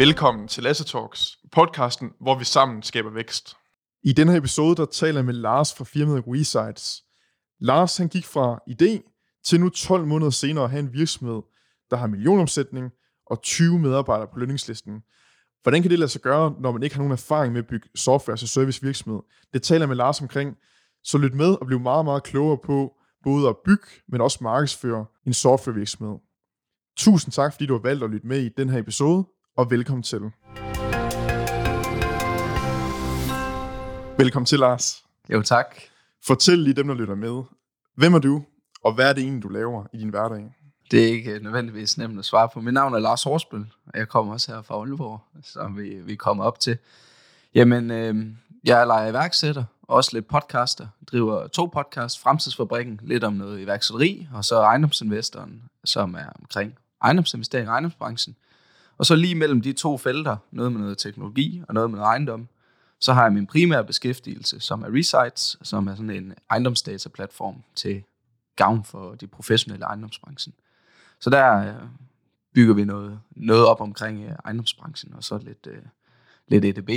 Velkommen til Lasse Talks, podcasten, hvor vi sammen skaber vækst. I denne her episode, der taler jeg med Lars fra firmaet Resites. Lars han gik fra idé til nu 12 måneder senere at have en virksomhed, der har millionomsætning og 20 medarbejdere på lønningslisten. Hvordan kan det lade sig gøre, når man ikke har nogen erfaring med at bygge software og service virksomhed? Det taler jeg med Lars omkring, så lyt med og bliv meget, meget klogere på både at bygge, men også markedsføre en softwarevirksomhed. Tusind tak, fordi du har valgt at lytte med i den her episode, og velkommen til. Velkommen til, Lars. Jo, tak. Fortæl lige dem, der lytter med. Hvem er du, og hvad er det egentlig, du laver i din hverdag? Det er ikke nødvendigvis nemt at svare på. Mit navn er Lars Horsbøl, og jeg kommer også her fra Aalborg, som vi, vi kommer op til. Jamen, øh, jeg er lejer iværksætter, og også lidt podcaster. Jeg driver to podcasts, Fremtidsfabrikken, lidt om noget iværksætteri, og så ejendomsinvestoren, som er omkring ejendomsinvestering i ejendomsbranchen. Og så lige mellem de to felter, noget med noget teknologi og noget med noget ejendom, så har jeg min primære beskæftigelse, som er Resites, som er sådan en ejendomsdataplatform til gavn for de professionelle ejendomsbranchen. Så der øh, bygger vi noget, noget op omkring øh, ejendomsbranchen, og så lidt, øh, lidt EDB,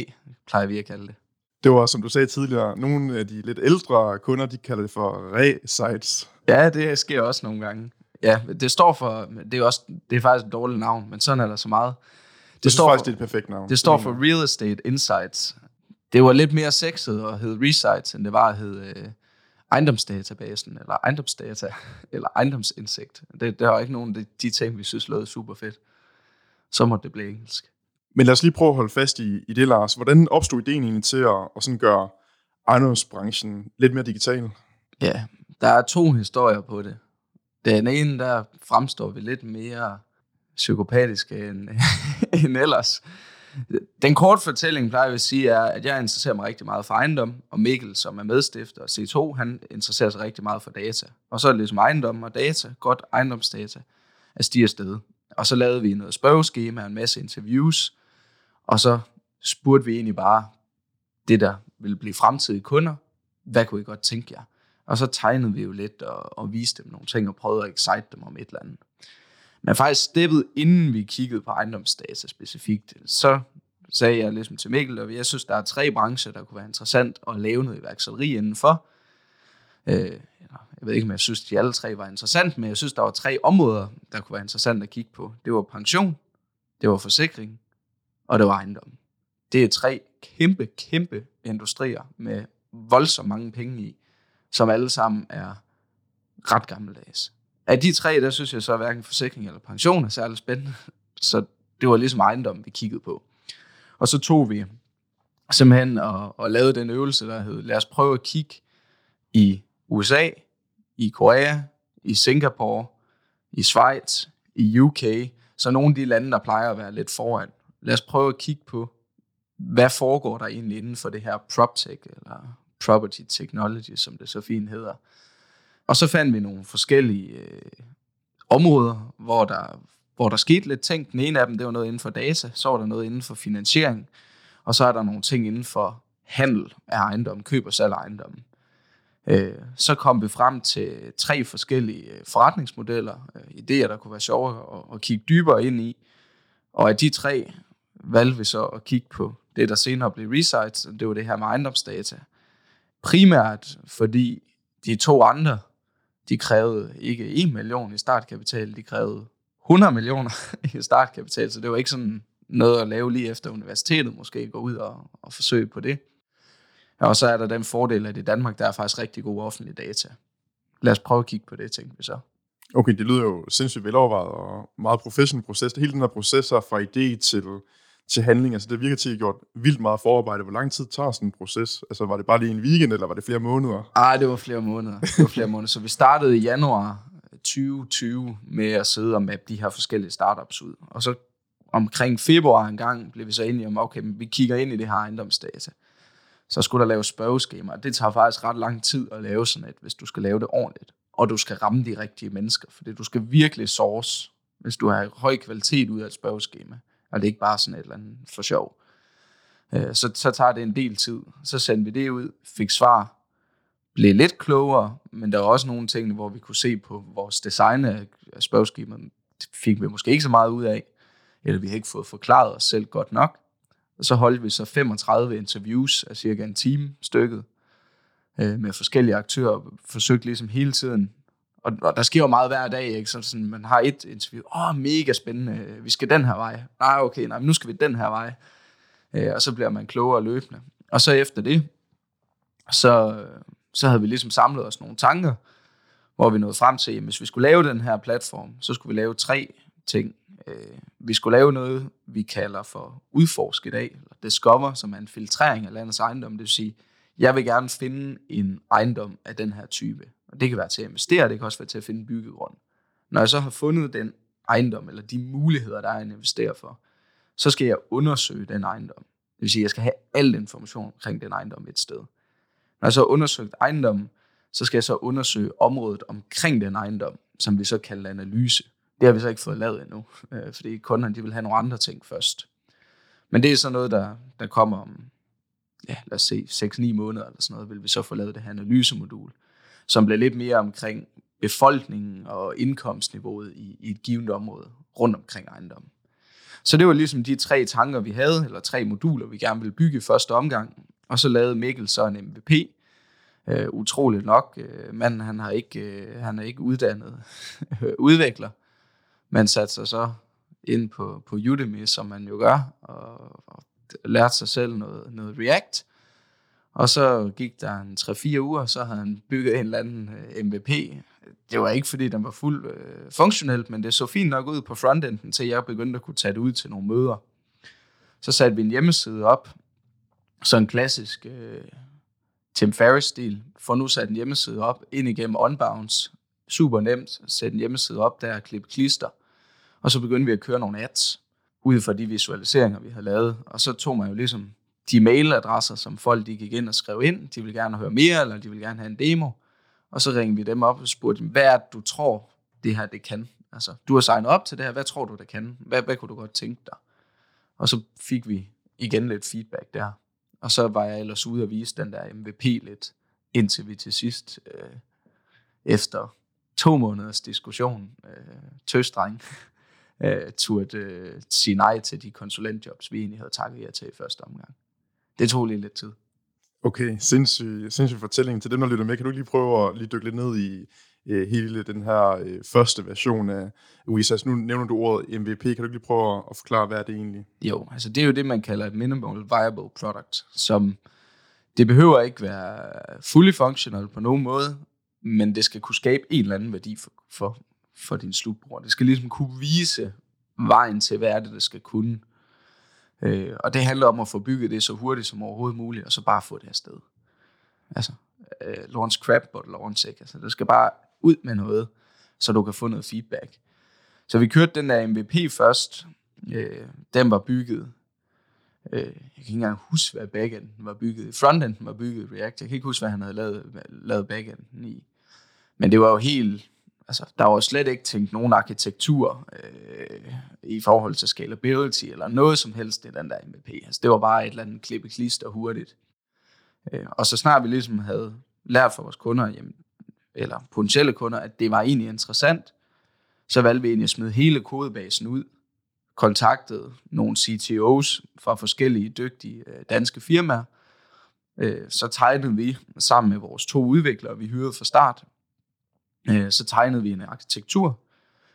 plejer vi at kalde det. Det var, som du sagde tidligere, nogle af de lidt ældre kunder, de kalder det for re-sites. Ja, det sker også nogle gange. Ja, det står for, det er, også, det er faktisk et dårligt navn, men sådan er der så meget. Det, det står faktisk, for, det er et perfekt navn. Det står for Real Estate Insights. Det var lidt mere sexet at hedde Resites, end det var at hedde øh, ejendomsdatabasen, eller ejendomsdata, eller ejendomsindsigt. Det, der var ikke nogen af de, de ting, vi synes lød super fedt. Så må det blive engelsk. Men lad os lige prøve at holde fast i, i det, Lars. Hvordan opstod ideen egentlig til at, at sådan gøre ejendomsbranchen lidt mere digital? Ja, der er to historier på det. Den ene, der fremstår vi lidt mere psykopatiske end, end ellers. Den korte fortælling, plejer jeg at sige, er, at jeg interesserer mig rigtig meget for ejendom, og Mikkel, som er medstifter og C2, han interesserer sig rigtig meget for data. Og så er det ligesom ejendom og data, godt ejendomsdata, at stige afsted. Og så lavede vi noget spørgeskema og en masse interviews, og så spurgte vi egentlig bare det, der ville blive fremtidige kunder. Hvad kunne I godt tænke jer? Og så tegnede vi jo lidt og, og viste dem nogle ting og prøvede at excite dem om et eller andet. Men faktisk steppet, inden vi kiggede på ejendomsdata specifikt, så sagde jeg ligesom til Mikkel, og jeg synes, der er tre brancher, der kunne være interessant at lave noget iværksætteri indenfor. Øh, jeg ved ikke, om jeg synes, de alle tre var interessant, men jeg synes, der var tre områder, der kunne være interessant at kigge på. Det var pension, det var forsikring, og det var ejendom. Det er tre kæmpe, kæmpe industrier med voldsomt mange penge i, som alle sammen er ret gammeldags. Af de tre, der synes jeg så, at hverken forsikring eller pension er særlig spændende. Så det var ligesom ejendom, vi kiggede på. Og så tog vi simpelthen og, og lavede den øvelse, der hed, lad os prøve at kigge i USA, i Korea, i Singapore, i Schweiz, i UK, så nogle af de lande, der plejer at være lidt foran. Lad os prøve at kigge på, hvad foregår der egentlig inden for det her PropTech, eller Property Technology, som det så fint hedder. Og så fandt vi nogle forskellige øh, områder, hvor der, hvor der skete lidt ting. Den ene af dem, det var noget inden for data, så var der noget inden for finansiering, og så er der nogle ting inden for handel af ejendom, køb og salg af ejendommen. Øh, så kom vi frem til tre forskellige øh, forretningsmodeller, øh, idéer, der kunne være sjove at, at kigge dybere ind i. Og af de tre valgte vi så at kigge på det, der senere blev Resites, det var det her med ejendomsdata. Primært fordi de to andre, de krævede ikke 1 million i startkapital, de krævede 100 millioner i startkapital, så det var ikke sådan noget at lave lige efter universitetet, måske gå ud og, og forsøge på det. Og så er der den fordel, at i Danmark, der er faktisk rigtig gode offentlige data. Lad os prøve at kigge på det, tænker vi så. Okay, det lyder jo sindssygt velovervejet og meget professionel proces. Hele den her proces fra idé til til handling? Altså det virker til at have gjort vildt meget forarbejde. Hvor lang tid tager sådan en proces? Altså var det bare lige en weekend, eller var det flere måneder? Ah, det var flere måneder. Det var flere måneder. Så vi startede i januar 2020 med at sidde og mappe de her forskellige startups ud. Og så omkring februar en gang blev vi så enige om, okay, vi kigger ind i det her ejendomsdata. Så skulle der laves spørgeskemaer. Det tager faktisk ret lang tid at lave sådan et, hvis du skal lave det ordentligt. Og du skal ramme de rigtige mennesker, for du skal virkelig source, hvis du har høj kvalitet ud af et spørgeskema og det er ikke bare sådan et eller andet for sjov. Øh, så, så tager det en del tid. Så sendte vi det ud, fik svar, blev lidt klogere, men der var også nogle ting, hvor vi kunne se på vores design af spørgeskemaet, det fik vi måske ikke så meget ud af. eller vi havde ikke fået forklaret os selv godt nok. Og så holdt vi så 35 interviews af cirka en time stykket øh, med forskellige aktører, forsøgte ligesom hele tiden. Og, og der sker jo meget hver dag, ikke? Så sådan, man har et interview, åh, oh, mega spændende, vi skal den her vej. Nej, okay, nej, men nu skal vi den her vej. Øh, og så bliver man klogere løbende. Og så efter det, så, så havde vi ligesom samlet os nogle tanker, hvor vi nåede frem til, at hvis vi skulle lave den her platform, så skulle vi lave tre ting. Øh, vi skulle lave noget, vi kalder for udforsk i dag, eller discover, som er en filtrering af landets ejendom. Det vil sige, jeg vil gerne finde en ejendom af den her type. Og det kan være til at investere, det kan også være til at finde byggegrund. Når jeg så har fundet den ejendom, eller de muligheder, der er at investere for, så skal jeg undersøge den ejendom. Det vil sige, at jeg skal have al information omkring den ejendom et sted. Når jeg så har undersøgt ejendommen, så skal jeg så undersøge området omkring den ejendom, som vi så kalder analyse. Det har vi så ikke fået lavet endnu, øh, fordi kunderne de vil have nogle andre ting først. Men det er så noget, der, der kommer om, ja, lad os se, 6-9 måneder eller sådan noget, vil vi så få lavet det her analysemodul, som bliver lidt mere omkring befolkningen og indkomstniveauet i, i et givet område rundt omkring ejendommen. Så det var ligesom de tre tanker, vi havde, eller tre moduler, vi gerne ville bygge i første omgang. Og så lavede Mikkel så en MVP. Øh, utroligt nok. øh, manden, han har ikke, øh, han er ikke uddannet øh, udvikler, men satte sig så ind på, på Udemy, som man jo gør, og, og lærte sig selv noget, noget React. Og så gik der en 3-4 uger, så havde han bygget en eller anden øh, MVP. Det var ikke, fordi den var fuld øh, funktionelt, men det så fint nok ud på frontenden, til jeg begyndte at kunne tage det ud til nogle møder. Så satte vi en hjemmeside op, så en klassisk øh, Tim Ferriss-stil. For nu sat en hjemmeside op, ind igennem Unbounce. Super nemt at sætte en hjemmeside op der, klippe klister. Og så begyndte vi at køre nogle ads, ud fra de visualiseringer, vi havde lavet. Og så tog man jo ligesom de mailadresser, som folk de gik ind og skrev ind. De ville gerne høre mere, eller de ville gerne have en demo. Og så ringede vi dem op og spurgte dem, hvad er det, du tror, det her det kan? Altså, du har signet op til det her, hvad tror du, det kan? Hvad, hvad kunne du godt tænke dig? Og så fik vi igen lidt feedback der. Og så var jeg ellers ude og vise den der MVP lidt, indtil vi til sidst, øh, efter to måneders diskussion, øh, tøstreng, øh, turde øh, sige nej til de konsulentjobs, vi egentlig havde takket jer til i første omgang. Det tog lige lidt tid. Okay, sindssyg, sindssyg fortælling. Til dem, der lytter med, kan du lige prøve at lige dykke lidt ned i øh, hele den her øh, første version af WISAS. Nu nævner du ordet MVP. Kan du lige prøve at, at forklare, hvad er det egentlig? Jo, altså det er jo det, man kalder et minimal viable product, som det behøver ikke være fully functional på nogen måde, men det skal kunne skabe en eller anden værdi for, for, for din slutbruger. Det skal ligesom kunne vise vejen til, hvad er det, det skal kunne. Øh, og det handler om at få bygget det så hurtigt som overhovedet muligt, og så bare få det afsted. Altså, øh, launch crap, but launch ikke. Altså, det skal bare ud med noget, så du kan få noget feedback. Så vi kørte den der MVP først. Øh, den var bygget. Øh, jeg kan ikke engang huske, hvad backenden var bygget. Frontenden var bygget i React. Jeg kan ikke huske, hvad han havde lavet, lavet backenden i. Men det var jo helt... Altså, der var slet ikke tænkt nogen arkitektur øh, i forhold til scalability eller noget som helst i den der MVP. Altså, det var bare et eller andet klippe klister hurtigt. Øh, og så snart vi ligesom havde lært for vores kunder, jamen, eller potentielle kunder, at det var egentlig interessant, så valgte vi egentlig at smide hele kodebasen ud, kontaktede nogle CTOs fra forskellige dygtige øh, danske firmaer, øh, så tegnede vi sammen med vores to udviklere, vi hyrede fra start, øh, så tegnede vi en arkitektur,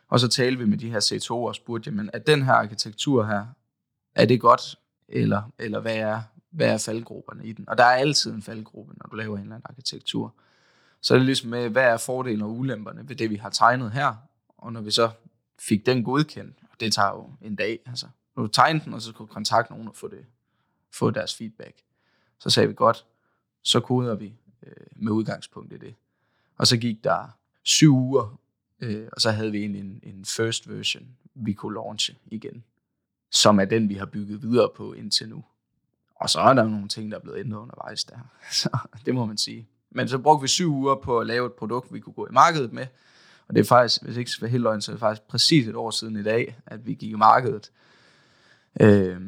og så talte vi med de her CTO'er og spurgte, jamen, er den her arkitektur her, er det godt, eller, eller hvad, er, hvad er faldgrupperne i den? Og der er altid en faldgruppe, når du laver en eller anden arkitektur. Så er det ligesom med, hvad er fordelene og ulemperne ved det, vi har tegnet her? Og når vi så fik den godkendt, og det tager jo en dag, altså, når du tegnede den, og så kunne du kontakte nogen og få, det, få deres feedback, så sagde vi godt, så koder vi øh, med udgangspunkt i det. Og så gik der syv uger, øh, og så havde vi egentlig en, en first version, vi kunne launche igen, som er den, vi har bygget videre på indtil nu. Og så er der nogle ting, der er blevet ændret undervejs der. Så det må man sige. Men så brugte vi syv uger på at lave et produkt, vi kunne gå i markedet med. Og det er faktisk, hvis ikke skal helt løgn, så er det faktisk præcis et år siden i dag, at vi gik i markedet. Øh,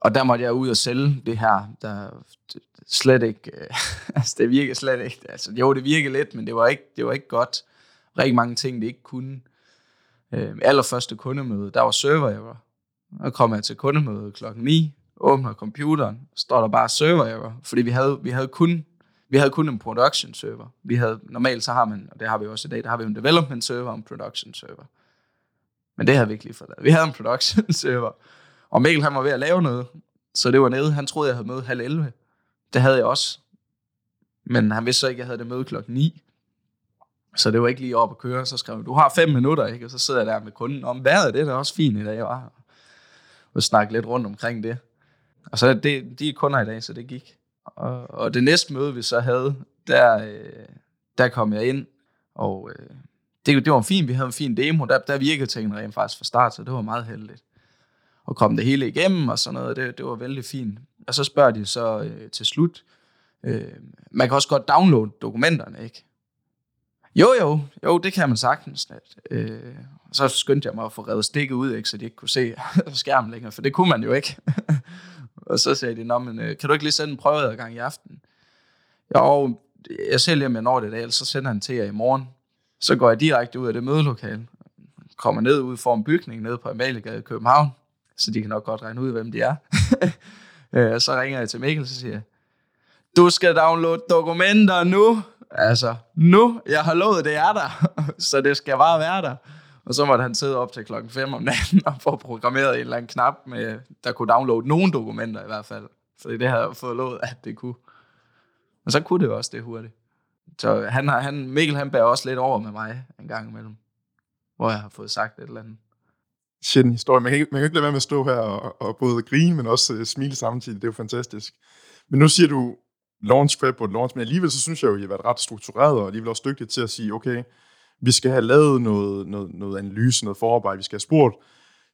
og der måtte jeg ud og sælge det her, der slet ikke, øh, altså det virker slet ikke, altså jo, det virkede lidt, men det var ikke, det var ikke godt. Rigtig mange ting, det ikke kunne. Øh, allerførste kundemøde, der var server, jeg var Og kom jeg til kundemøde klokken 9, åbner computeren, står der bare server error, fordi vi havde, vi havde kun vi havde kun en production server. Vi havde, normalt så har man, og det har vi også i dag, der har vi en development server og en production server. Men det havde vi ikke lige fået Vi havde en production server. Og Mikkel han var ved at lave noget, så det var nede. Han troede, jeg havde møde halv 11. Det havde jeg også. Men han vidste så ikke, at jeg havde det møde klokken 9. Så det var ikke lige op at køre. Så skrev han, du har fem minutter, ikke? Og så sidder jeg der med kunden om, vejret det er da også fint i dag, var. Og snakke lidt rundt omkring det. Og så det, de er kunder i dag, så det gik. Og, og det næste møde, vi så havde, der, øh, der kom jeg ind, og øh, det, det var fint. Vi havde en fin demo. Der, der virkede tingene rent faktisk fra start, så det var meget heldigt. Og kom det hele igennem og sådan noget, det, det var vældig fint. Og så spørger de så øh, til slut, øh, man kan også godt downloade dokumenterne, ikke? Jo, jo, jo, det kan man sagtens. Øh, så skyndte jeg mig at få revet stikket ud, ikke, så de ikke kunne se skærmen længere, for det kunne man jo ikke. og så sagde de, Nå, men, øh, kan du ikke lige sende en prøveadgang i aften? Jo, jeg ser lige, om jeg når det i dag, så sender han til jer i morgen. Så går jeg direkte ud af det mødelokale, kommer ned ud for en bygning nede på Amaliegade i København, så de kan nok godt regne ud, hvem de er. Øh, så ringer jeg til Mikkel, så siger jeg, du skal downloade dokumenter nu. Altså, nu. Jeg har lovet, det er der. så det skal bare være der. Og så måtte han sidde op til klokken 5 om natten og få programmeret en eller anden knap, med, der kunne downloade nogle dokumenter i hvert fald. Fordi det havde jeg fået lovet, at det kunne. Og så kunne det jo også det hurtigt. Så han har, han, Mikkel han bærer også lidt over med mig en gang imellem, hvor jeg har fået sagt et eller andet. Shit, en historie. Man kan, ikke, man kan ikke lade være med at stå her og, og både grine, men også uh, smile samtidig. Det er jo fantastisk. Men nu siger du launch prep launch, men alligevel så synes jeg jo, at I har været ret struktureret, og alligevel også dygtige til at sige, okay, vi skal have lavet noget, noget, noget analyse, noget forarbejde, vi skal have spurgt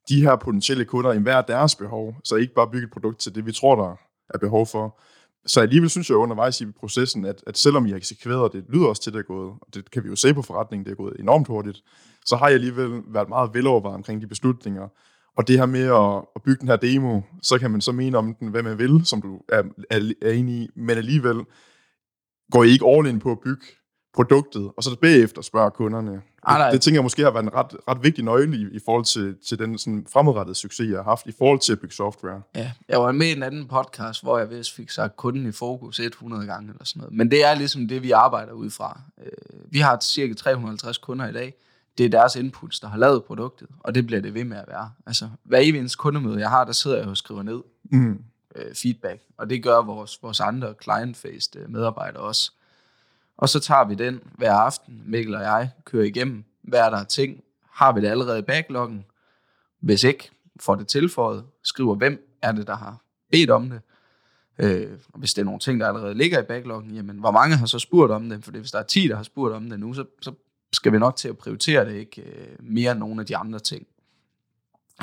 de her potentielle kunder i hver deres behov, så ikke bare bygge et produkt til det, vi tror, der er behov for. Så alligevel synes jeg undervejs i processen, at, at selvom I har eksekveret, og det lyder også til, det er gået, og det kan vi jo se på forretningen, det er gået enormt hurtigt, så har jeg alligevel været meget velovervejet omkring de beslutninger. Og det her med at, at bygge den her demo, så kan man så mene om den, hvad man vil, som du er, er, er enig i, men alligevel går I ikke all in på at bygge produktet, og så bagefter spørger kunderne. Ah, nej. Det, tænker jeg måske har været en ret, ret vigtig nøgle i, i forhold til, til den sådan fremadrettede succes, jeg har haft i forhold til at bygge software. Ja, jeg var med i en anden podcast, hvor jeg vist fik sagt kunden i fokus 100 gange eller sådan noget. Men det er ligesom det, vi arbejder ud fra. Øh, vi har cirka 350 kunder i dag. Det er deres inputs, der har lavet produktet, og det bliver det ved med at være. Altså, hver eneste kundemøde, jeg har, der sidder jeg og skriver ned mm. øh, feedback, og det gør vores, vores andre client-faced øh, medarbejdere også. Og så tager vi den hver aften, Mikkel og jeg kører igennem, hvad er der ting, har vi det allerede i backloggen? Hvis ikke, får det tilføjet, skriver, hvem er det, der har bedt om det. Øh, hvis det er nogle ting, der allerede ligger i backloggen, jamen, hvor mange har så spurgt om det? For hvis der er 10, der har spurgt om det nu, så, så skal vi nok til at prioritere det ikke øh, mere end nogle af de andre ting.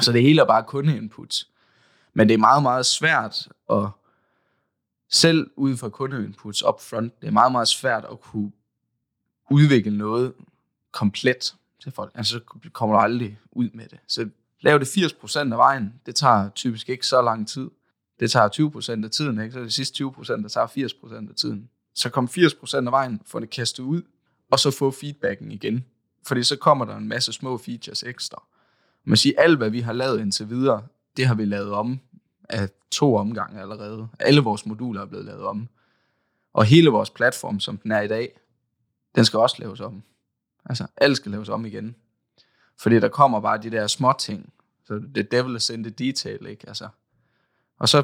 Så det hele er bare kundeinput. Men det er meget, meget svært at selv ud fra kundeinputs up front, det er meget, meget svært at kunne udvikle noget komplet til folk. Altså, så kommer du aldrig ud med det. Så lav det 80% af vejen, det tager typisk ikke så lang tid. Det tager 20% af tiden, ikke? så det sidste 20%, der tager 80% af tiden. Så kom 80% af vejen, få det kastet ud, og så få feedbacken igen. Fordi så kommer der en masse små features ekstra. Man siger, alt hvad vi har lavet indtil videre, det har vi lavet om af to omgange allerede. Alle vores moduler er blevet lavet om. Og hele vores platform, som den er i dag, den skal også laves om. Altså, alt skal laves om igen. Fordi der kommer bare de der små ting. Så the devil is in the detail, ikke? Altså, og så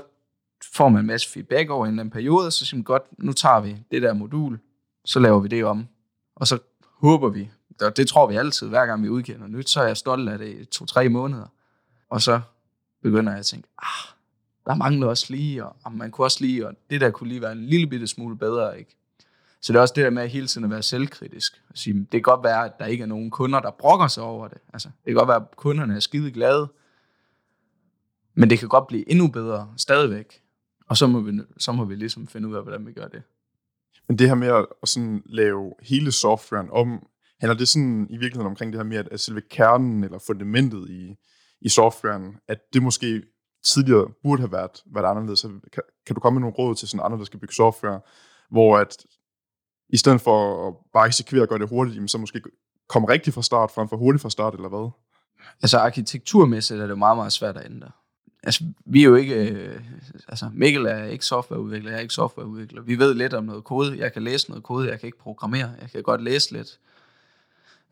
får man en masse feedback over en periode, og så siger man, godt, nu tager vi det der modul, så laver vi det om. Og så håber vi, og det tror vi altid, hver gang vi udgiver noget nyt, så er jeg stolt af det i to-tre måneder. Og så begynder jeg at tænke, ah, der mangler også lige, og, og man kunne også lige, og det der kunne lige være en lille bitte smule bedre, ikke? Så det er også det der med at hele tiden at være selvkritisk. At sige, det kan godt være, at der ikke er nogen kunder, der brokker sig over det. Altså, det kan godt være, at kunderne er skide glade, men det kan godt blive endnu bedre stadigvæk. Og så må vi, så må vi ligesom finde ud af, hvordan vi gør det. Men det her med at, at sådan lave hele softwaren om, handler det sådan i virkeligheden omkring det her med, at selve kernen eller fundamentet i, i softwaren, at det måske tidligere burde have været, været anderledes. Så kan, kan du komme med nogle råd til sådan andre, der skal bygge software, hvor at i stedet for at bare eksekvere og gøre det hurtigt, så måske komme rigtigt fra start, frem for hurtigt fra start, eller hvad? Altså arkitekturmæssigt er det meget, meget svært at ændre. Altså, vi er jo ikke... Øh, altså, Mikkel er ikke softwareudvikler, jeg er ikke softwareudvikler. Vi ved lidt om noget kode. Jeg kan læse noget kode, jeg kan ikke programmere. Jeg kan godt læse lidt.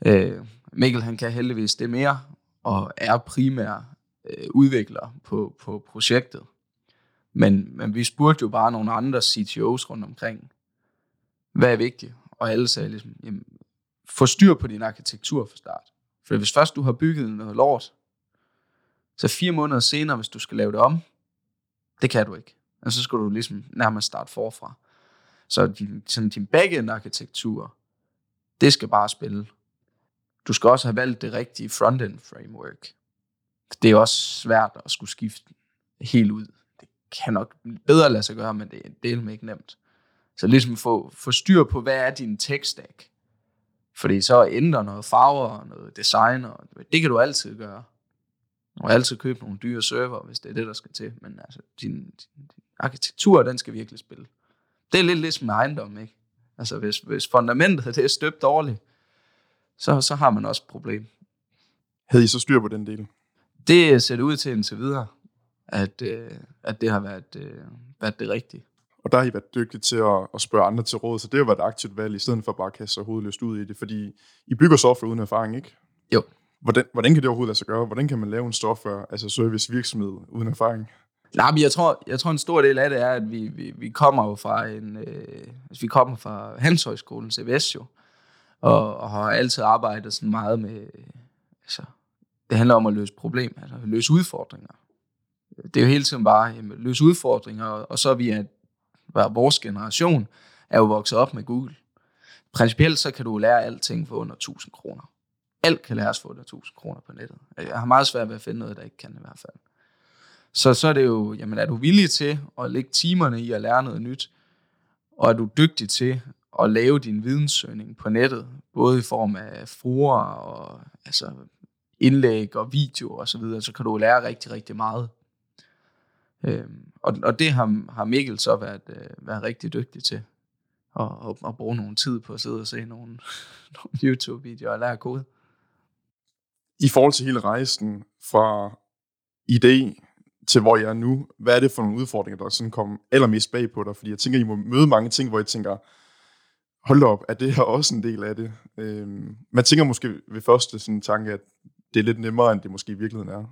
Øh, Mikkel, han kan heldigvis det mere, og er primær øh, udvikler på, på projektet. Men, men vi spurgte jo bare nogle andre CTOs rundt omkring, hvad er vigtigt? Og alle sagde ligesom, jamen, få styr på din arkitektur for start. For hvis først du har bygget noget lort, så fire måneder senere, hvis du skal lave det om, det kan du ikke. Og så skal du ligesom nærmest starte forfra. Så din, sådan din backend arkitektur, det skal bare spille. Du skal også have valgt det rigtige frontend framework. Det er også svært at skulle skifte helt ud. Det kan nok bedre lade sig gøre, men det er del ikke nemt. Så ligesom få, få styr på, hvad er din tech stack? Fordi så ændre noget farver og noget design, og det kan du altid gøre. Og altid købe nogle dyre server, hvis det er det, der skal til. Men altså, din, din, din arkitektur, den skal virkelig spille. Det er lidt ligesom med ejendom, ikke? Altså, hvis, hvis fundamentet det er støbt dårligt, så, så har man også et problem. Havde I så styr på den del? Det ser det ud til indtil videre, at, øh, at det har været, øh, været det rigtige. Og der har I været dygtige til at, at spørge andre til råd, så det har været et aktivt valg, i stedet for bare at kaste sig hovedløst ud i det, fordi I bygger software uden erfaring, ikke? Jo. Hvordan, hvordan kan det overhovedet lade sig gøre? Hvordan kan man lave en software, altså service virksomhed uden erfaring? Nej, men jeg tror, jeg tror en stor del af det er, at vi, vi, vi kommer jo fra en, øh, altså vi kommer fra Handelshøjskolen, CBS jo, og, og har altid arbejdet sådan meget med, altså, det handler om at løse problemer, altså løse udfordringer. Det er jo hele tiden bare jamen, løse udfordringer, og så er vi, at vores generation er jo vokset op med Google. Principielt så kan du lære alting for under 1000 kroner. Alt kan læres for under 1000 kroner på nettet. Jeg har meget svært ved at finde noget, der ikke kan i hvert fald. Så, så er det jo, jamen er du villig til at lægge timerne i at lære noget nyt, og er du dygtig til at lave din videnssøgning på nettet, både i form af fruer og altså indlæg og video og så videre, så kan du lære rigtig, rigtig meget. Øh, og, og det har, har Mikkel så været, øh, været rigtig dygtig til. at, at, at bruge nogle tid på at sidde og se nogle, nogle YouTube-videoer og lære kode. I forhold til hele rejsen fra idé til hvor jeg er nu, hvad er det for nogle udfordringer, der sådan kom allermest bag på dig? Fordi jeg tænker, I må møde mange ting, hvor I tænker, hold op, er det her også en del af det? Øhm, man tænker måske ved første sådan tanke, at det er lidt nemmere, end det måske i virkeligheden er.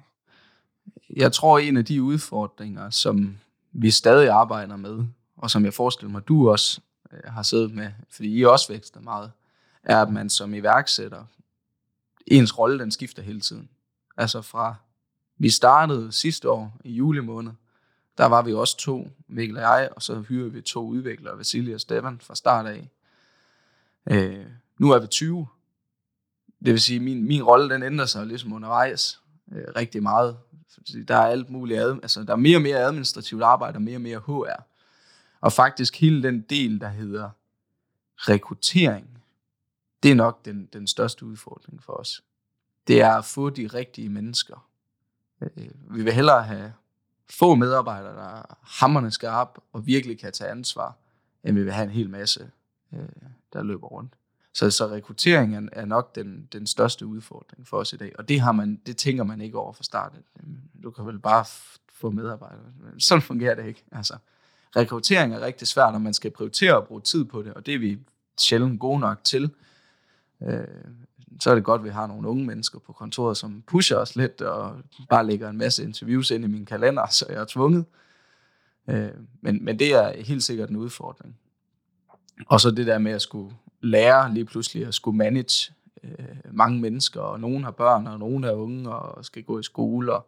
Jeg tror, en af de udfordringer, som vi stadig arbejder med, og som jeg forestiller mig, du også øh, har siddet med, fordi I også vækster meget, er, at man som iværksætter, ens rolle, den skifter hele tiden. Altså fra, vi startede sidste år i juli måned, der var vi også to, Mikkel og jeg, og så hyrede vi to udviklere, Vasilia og Stefan, fra start af. Øh, nu er vi 20. Det vil sige, min, min rolle, den ændrer sig ligesom undervejs øh, rigtig meget. Fordi der er alt muligt, ad, altså der er mere og mere administrativt arbejde, og mere og mere HR. Og faktisk hele den del, der hedder rekruttering, det er nok den, den største udfordring for os. Det er at få de rigtige mennesker. Øh, vi vil hellere have få medarbejdere, der er hammerne skarpe og virkelig kan tage ansvar, end vi vil have en hel masse, øh, der løber rundt. Så, så rekrutteringen er nok den, den største udfordring for os i dag, og det, har man, det tænker man ikke over fra starten. Du kan vel bare få medarbejdere. Sådan fungerer det ikke. Altså, rekruttering er rigtig svært, når man skal prioritere at bruge tid på det, og det er vi sjældent gode nok til. Øh, så er det godt, at vi har nogle unge mennesker på kontoret, som pusher os lidt, og bare lægger en masse interviews ind i min kalender, så jeg er tvunget. Øh, men, men det er helt sikkert en udfordring. Og så det der med at skulle lære lige pludselig at skulle manage øh, mange mennesker, og nogen har børn, og nogen er unge, og skal gå i skole, og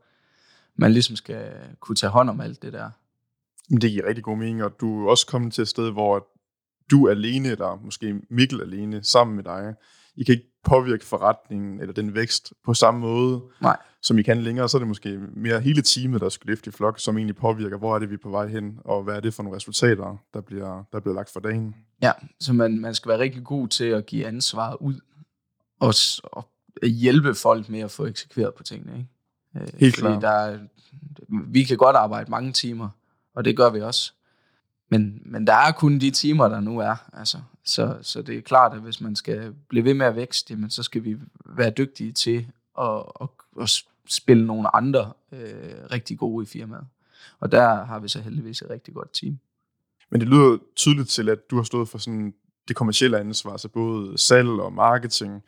man ligesom skal kunne tage hånd om alt det der. Men det giver rigtig god mening, og du er også kommet til et sted, hvor du alene, eller måske Mikkel alene, sammen med dig, i kan ikke påvirke forretningen eller den vækst på samme måde, Nej. som I kan længere, så er det måske mere hele teamet, der skal løfte i flok, som egentlig påvirker, hvor er det, vi er på vej hen, og hvad er det for nogle resultater, der bliver, der bliver lagt for dagen. Ja, så man, man skal være rigtig god til at give ansvar ud, og, og hjælpe folk med at få eksekveret på tingene. Ikke? Øh, Helt klart. Der er, vi kan godt arbejde mange timer, og det gør vi også. Men, men der er kun de timer, der nu er. Altså, så, så det er klart, at hvis man skal blive ved med at vækste, jamen, så skal vi være dygtige til at, at, at spille nogle andre øh, rigtig gode i firmaet. Og der har vi så heldigvis et rigtig godt team. Men det lyder tydeligt til, at du har stået for sådan det kommercielle ansvar, så både salg og marketing.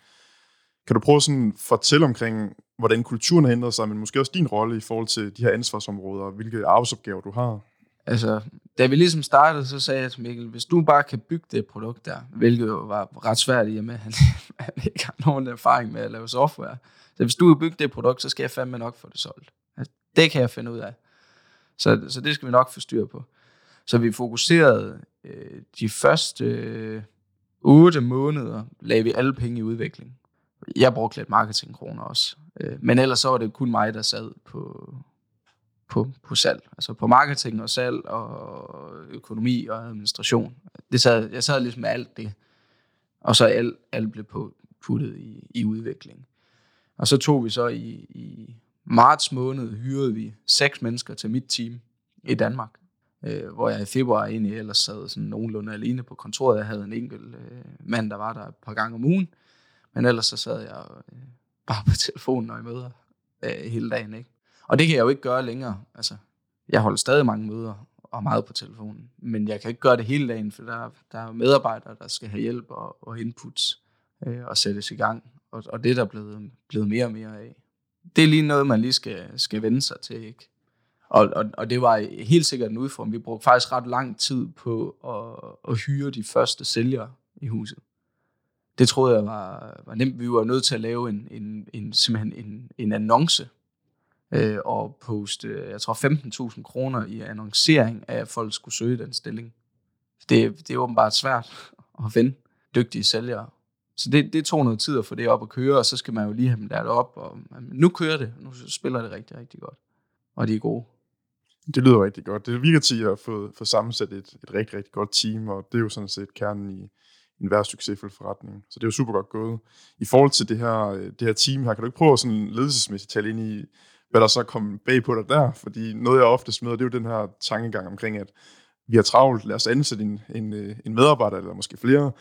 Kan du prøve sådan at fortælle omkring, hvordan kulturen har ændret sig, men måske også din rolle i forhold til de her ansvarsområder, og hvilke arbejdsopgaver du har? Altså, da vi ligesom startede, så sagde jeg til Mikkel, hvis du bare kan bygge det produkt der, hvilket jo var ret svært i og med, at han, han ikke har nogen erfaring med at lave software. Så hvis du kan bygge det produkt, så skal jeg fandme nok få det solgt. Altså, det kan jeg finde ud af. Så, så det skal vi nok få styr på. Så vi fokuserede øh, de første øh, 8 måneder, lagde vi alle penge i udvikling. Jeg brugte lidt marketingkroner også. Øh, men ellers så var det kun mig, der sad på, på, på salg. Altså på marketing og salg og økonomi og administration. Det sad, jeg sad ligesom med alt det. Og så alt, alt blev på, puttet i, i udvikling. Og så tog vi så i, i marts måned, hyrede vi seks mennesker til mit team i Danmark. Øh, hvor jeg i februar egentlig ellers sad sådan nogenlunde alene på kontoret. Jeg havde en enkelt øh, mand, der var der et par gange om ugen. Men ellers så sad jeg øh, bare på telefonen, og i møder øh, hele dagen. Ikke? Og det kan jeg jo ikke gøre længere. Altså, jeg holder stadig mange møder og meget på telefonen. Men jeg kan ikke gøre det hele dagen, for der, der er medarbejdere, der skal have hjælp og, og inputs øh, og sættes i gang. Og, og det er der blevet, blevet mere og mere af. Det er lige noget, man lige skal, skal vende sig til. ikke. Og, og, og det var helt sikkert en udfordring. Vi brugte faktisk ret lang tid på at, at hyre de første sælgere i huset. Det troede jeg var, var nemt. Vi var nødt til at lave en, en, en, simpelthen en, en annonce øh, og poste, jeg tror 15.000 kroner i annoncering af, at folk skulle søge den stilling. Det, det er åbenbart svært at finde dygtige sælgere. Så det, det tog noget tid at få det op at køre, og så skal man jo lige have dem lært op, og nu kører det, nu spiller det rigtig, rigtig godt. Og de er gode. Det lyder rigtig godt. Det virker til, at jeg har fået, fået sammensat et, et rigtig, rigtig godt team, og det er jo sådan set kernen i, en hver succesfuld forretning. Så det er jo super godt gået. I forhold til det her, øh, det her team her, kan du ikke prøve at sådan ledelsesmæssigt tale ind i, hvad der så kom bag på dig der? Fordi noget, jeg ofte møder, det er jo den her tankegang omkring, at vi har travlt, lad os ansætte en, en, øh, en medarbejder, eller måske flere.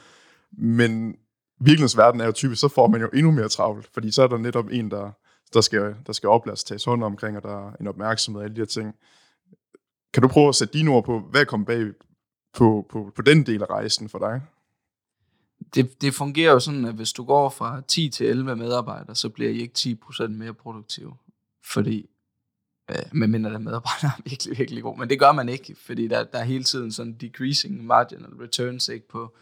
Men virkelighedens verden er jo typisk, så får man jo endnu mere travlt, fordi så er der netop en, der, der skal, der skal oplæres, tages hånd omkring, og der er en opmærksomhed og alle de her ting. Kan du prøve at sætte dine ord på, hvad kom bag på, på, på den del af rejsen for dig? Det, det fungerer jo sådan, at hvis du går fra 10 til 11 medarbejdere, så bliver I ikke 10% mere produktive. Fordi, øh, medmindre der medarbejder er virkelig, virkelig god. Men det gør man ikke, fordi der, der er hele tiden sådan decreasing marginal returns ikke, på,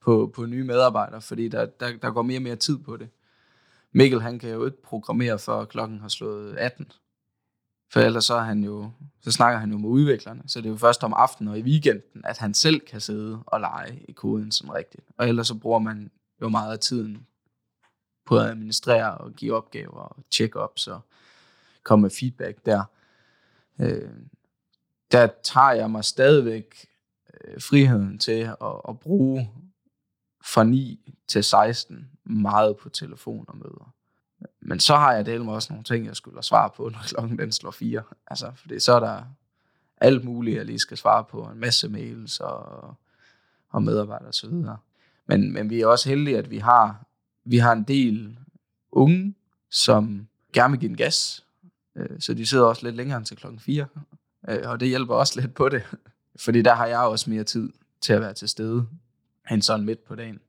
på, på nye medarbejdere, fordi der, der, der går mere og mere tid på det. Mikkel, han kan jo ikke programmere, før klokken har slået 18. For ellers så, han jo, så snakker han jo med udviklerne, så det er jo først om aftenen og i weekenden, at han selv kan sidde og lege i koden sådan rigtigt. Og ellers så bruger man jo meget af tiden på at administrere og give opgaver og check-ups og komme med feedback der. Øh, der tager jeg mig stadigvæk øh, friheden til at, at bruge fra 9 til 16 meget på telefon og møder. Men så har jeg delt mig også nogle ting, jeg skulle svare på, når klokken den slår 4. Altså, fordi så er der alt muligt, jeg lige skal svare på. En masse mails og, og medarbejdere og så videre. Men, men vi er også heldige, at vi har, vi har en del unge, som gerne vil give en gas. Øh, så de sidder også lidt længere end til klokken 4. Øh, og det hjælper også lidt på det. Fordi der har jeg også mere tid til at være til stede, end sådan midt på dagen.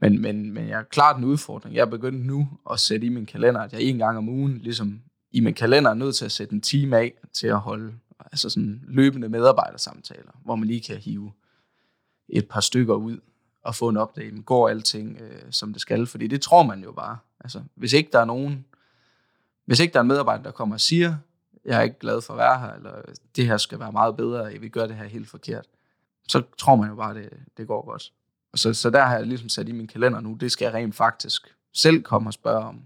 Men, men, men jeg er klart en udfordring. Jeg er begyndt nu at sætte i min kalender, at jeg en gang om ugen, ligesom i min kalender, er nødt til at sætte en time af til at holde altså sådan løbende medarbejdersamtaler, hvor man lige kan hive et par stykker ud og få en opdatering. Går alting, øh, som det skal? Fordi det tror man jo bare. Altså, hvis ikke der er nogen, hvis ikke der er en medarbejder, der kommer og siger, jeg er ikke glad for at være her, eller det her skal være meget bedre, vi gør det her helt forkert, så tror man jo bare, det, det går godt. Og så, så der har jeg ligesom sat i min kalender nu, det skal jeg rent faktisk selv komme og spørge om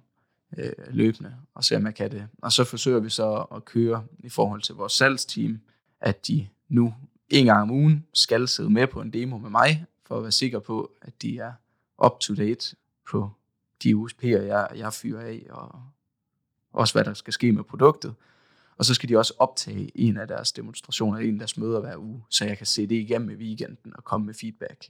øh, løbende, og se om jeg kan det. Og så forsøger vi så at køre i forhold til vores salgsteam, at de nu en gang om ugen skal sidde med på en demo med mig, for at være sikker på, at de er up to date på de USP'er, jeg, jeg fyrer af, og også hvad der skal ske med produktet. Og så skal de også optage en af deres demonstrationer, en af deres møder hver uge, så jeg kan se det igennem i weekenden og komme med feedback.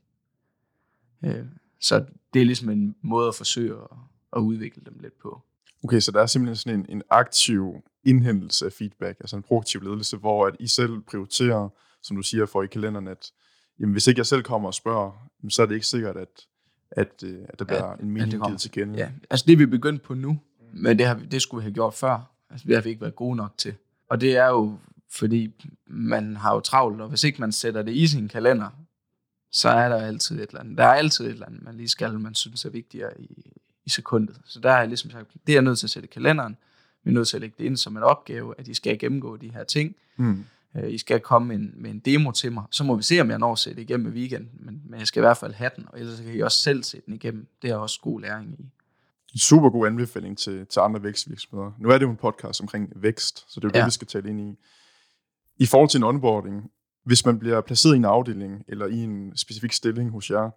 Øh, så det er ligesom en måde at forsøge at, at udvikle dem lidt på. Okay, så der er simpelthen sådan en, en aktiv indhentelse af feedback, altså en proaktiv ledelse, hvor at I selv prioriterer, som du siger, for i kalenderen, at jamen, hvis ikke jeg selv kommer og spørger, så er det ikke sikkert, at, at, øh, at der bliver en mening ja, givet til kende. Ja, altså det er vi begyndt på nu, men det, har, det skulle vi have gjort før. Altså det har vi ikke været gode nok til. Og det er jo, fordi man har jo travlt, og hvis ikke man sætter det i sin kalender, så er der altid et eller andet. Der er altid et eller andet, man lige skal, man synes er vigtigere i, i sekundet. Så der har jeg ligesom sagt, det er jeg nødt til at sætte i kalenderen. Vi er nødt til at lægge det ind som en opgave, at I skal gennemgå de her ting. Mm. I skal komme med en, med en demo til mig. Så må vi se, om jeg når at sætte igennem i weekenden. Men, men jeg skal i hvert fald have den, og ellers kan I også selv sætte den igennem. Det er også god læring i. En super god anbefaling til, til andre vækstvirksomheder. Nu er det jo en podcast omkring vækst, så det er jo ja. det, vi skal tale ind i. I forhold til en onboarding, hvis man bliver placeret i en afdeling eller i en specifik stilling hos jer,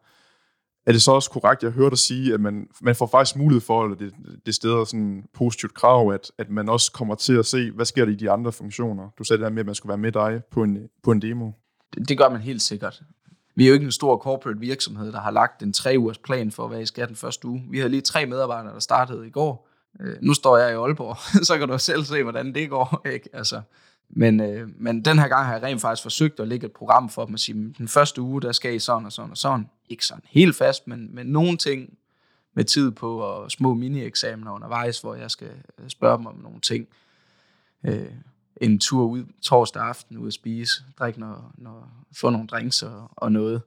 er det så også korrekt, jeg hørte dig sige, at man, man får faktisk mulighed for, eller det, det steder sådan positivt krav, at, at man også kommer til at se, hvad sker der i de andre funktioner? Du sagde det der med, at man skulle være med dig på en, på en demo. Det, det gør man helt sikkert. Vi er jo ikke en stor corporate virksomhed, der har lagt en tre ugers plan for, hvad I skal den første uge. Vi havde lige tre medarbejdere, der startede i går. Øh, nu står jeg i Aalborg, så kan du selv se, hvordan det går. Ikke? Altså, men, øh, men den her gang har jeg rent faktisk forsøgt at lægge et program for dem og sige, den første uge, der skal I sådan og sådan og sådan. Ikke sådan helt fast, men, men nogle ting med tid på og små mini-eksamener undervejs, hvor jeg skal øh, spørge dem om nogle ting. Øh, en tur ud torsdag aften ud at spise, drikke noget, noget, få nogle drinks og, og noget.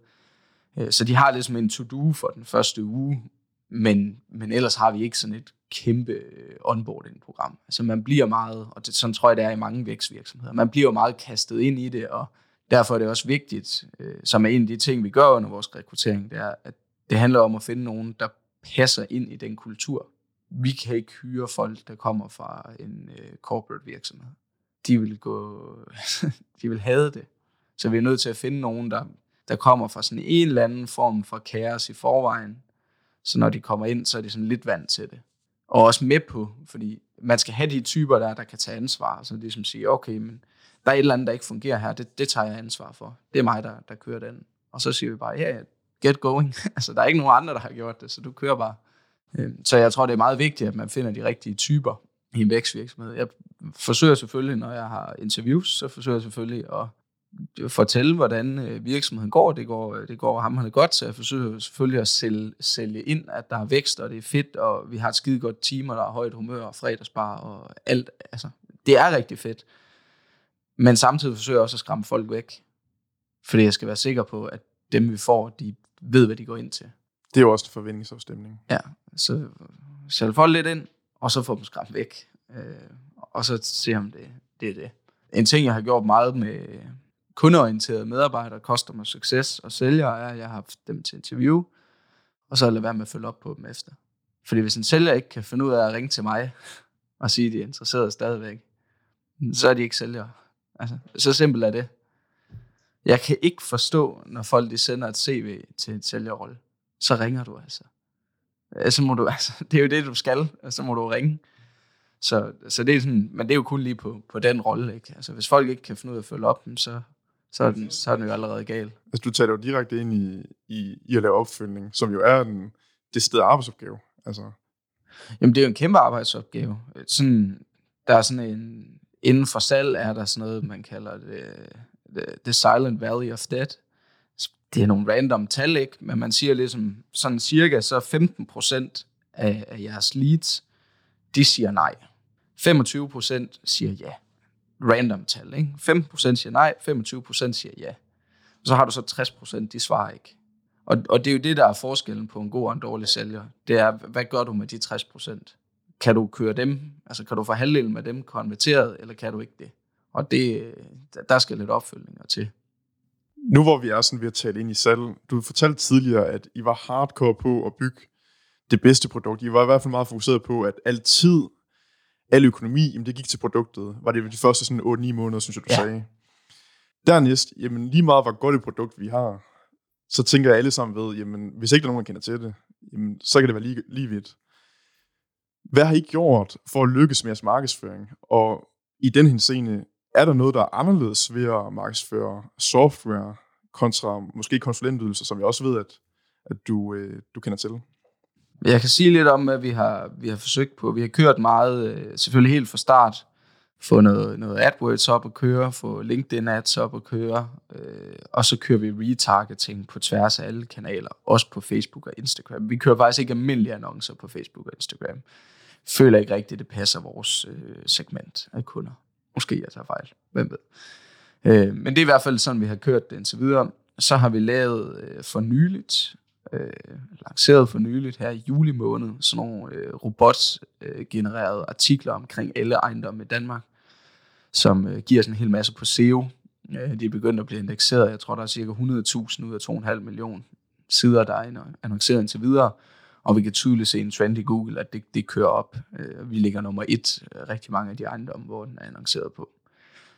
Øh, så de har ligesom en to-do for den første uge, men, men ellers har vi ikke sådan et kæmpe øh, onboarding-program. Altså man bliver meget, og det, sådan tror jeg det er i mange vækstvirksomheder, man bliver meget kastet ind i det, og derfor er det også vigtigt, øh, som er en af de ting, vi gør under vores rekruttering, det er, at det handler om at finde nogen, der passer ind i den kultur. Vi kan ikke hyre folk, der kommer fra en øh, corporate virksomhed. De vil gå, de vil have det. Så vi er nødt til at finde nogen, der, der kommer fra sådan en eller anden form for kaos i forvejen, så når de kommer ind, så er de sådan lidt vant til det. Og også med på, fordi man skal have de typer der, der kan tage ansvar. Så de som siger, okay, men der er et eller andet, der ikke fungerer her, det, det tager jeg ansvar for. Det er mig, der, der kører den. Og så siger vi bare, ja, yeah, get going. altså, der er ikke nogen andre, der har gjort det, så du kører bare. Øhm, så jeg tror, det er meget vigtigt, at man finder de rigtige typer i en vækstvirksomhed. Jeg forsøger selvfølgelig, når jeg har interviews, så forsøger jeg selvfølgelig at fortælle, hvordan øh, virksomheden går. Det går, øh, det går ham godt, så jeg forsøger selvfølgelig at sælge, sælge ind, at der er vækst, og det er fedt, og vi har et skide godt team, og der er højt humør, og fredagsbar, og alt. Altså, det er rigtig fedt. Men samtidig forsøger jeg også at skræmme folk væk. Fordi jeg skal være sikker på, at dem vi får, de ved, hvad de går ind til. Det er jo også en forventningsafstemning. Ja, så sælge folk lidt ind, og så få dem skræmt væk. Øh, og så se om det, det er det. En ting, jeg har gjort meget med, kundeorienterede medarbejdere, customer success og sælgere er, at jeg har haft dem til interview, og så lade være med at følge op på dem efter. Fordi hvis en sælger ikke kan finde ud af at ringe til mig og sige, at de er interesseret stadigvæk, så er de ikke sælgere. Altså, så simpelt er det. Jeg kan ikke forstå, når folk de sender et CV til en sælgerrolle, så ringer du altså. Så må du, altså, det er jo det, du skal, og så må du ringe. Så, så det er sådan, men det er jo kun lige på, på den rolle. Ikke? Altså, hvis folk ikke kan finde ud af at følge op, så, så er den, så er den jo allerede gal. Altså, du tager jo direkte ind i, i, i at lave opfølgning, som jo er en decideret arbejdsopgave. Altså. Jamen, det er jo en kæmpe arbejdsopgave. Sådan, der er sådan en, inden for salg er der sådan noget, man kalder det, the, the silent valley of death. Det er nogle random tal, ikke? Men man siger ligesom, sådan cirka, så 15 procent af, af jeres leads, de siger nej. 25 procent siger ja random tal. Ikke? 15% siger nej, 25% siger ja. Og så har du så 60%, de svarer ikke. Og, og det er jo det, der er forskellen på en god og en dårlig sælger. Det er, hvad gør du med de 60%? Kan du køre dem, altså kan du få halvdelen med dem konverteret, eller kan du ikke det? Og det, der skal lidt opfølgninger til. Nu hvor vi er sådan ved at tale ind i salg, du fortalte tidligere, at I var hardcore på at bygge det bedste produkt. I var i hvert fald meget fokuseret på, at altid al økonomi, jamen det gik til produktet. Var det de første sådan 8-9 måneder, synes jeg, du ja. sagde. Dernæst, jamen lige meget hvor godt et produkt vi har, så tænker jeg alle sammen ved, jamen hvis ikke der er nogen, der kender til det, jamen så kan det være lige, lige vidt. Hvad har I gjort for at lykkes med jeres markedsføring? Og i den henseende, er der noget, der er anderledes ved at markedsføre software kontra måske konsulentydelser, som jeg også ved, at, at du, øh, du kender til? Jeg kan sige lidt om, hvad vi har, vi har forsøgt på. Vi har kørt meget, øh, selvfølgelig helt fra start, få noget, noget AdWords op at køre, få LinkedIn ads op at køre, øh, og så kører vi retargeting på tværs af alle kanaler, også på Facebook og Instagram. Vi kører faktisk ikke almindelige annoncer på Facebook og Instagram. Føler ikke rigtigt, det passer vores øh, segment af kunder. Måske jeg tager fejl, hvem ved. Øh, men det er i hvert fald sådan, vi har kørt det indtil videre. Så har vi lavet øh, for nyligt, øh, lanceret for nyligt her i juli måned, sådan nogle øh, robotgenererede øh, artikler omkring alle ejendomme i Danmark, som øh, giver sådan en hel masse på SEO. Øh, de er begyndt at blive indekseret. Jeg tror, der er cirka 100.000 ud af 2,5 millioner sider, der er annonceret indtil videre. Og vi kan tydeligt se en trend i Google, at det, det kører op. Øh, vi ligger nummer et øh, rigtig mange af de ejendomme, hvor den er annonceret på.